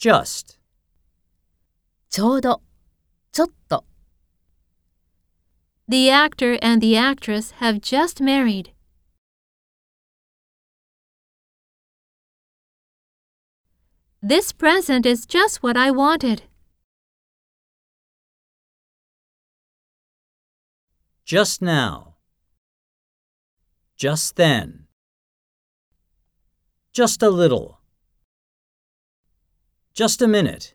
just, ちょうど、ちょっと。 The actor and the actress have just married. This present is just what I wanted. just now, just then, just a little, just a minute.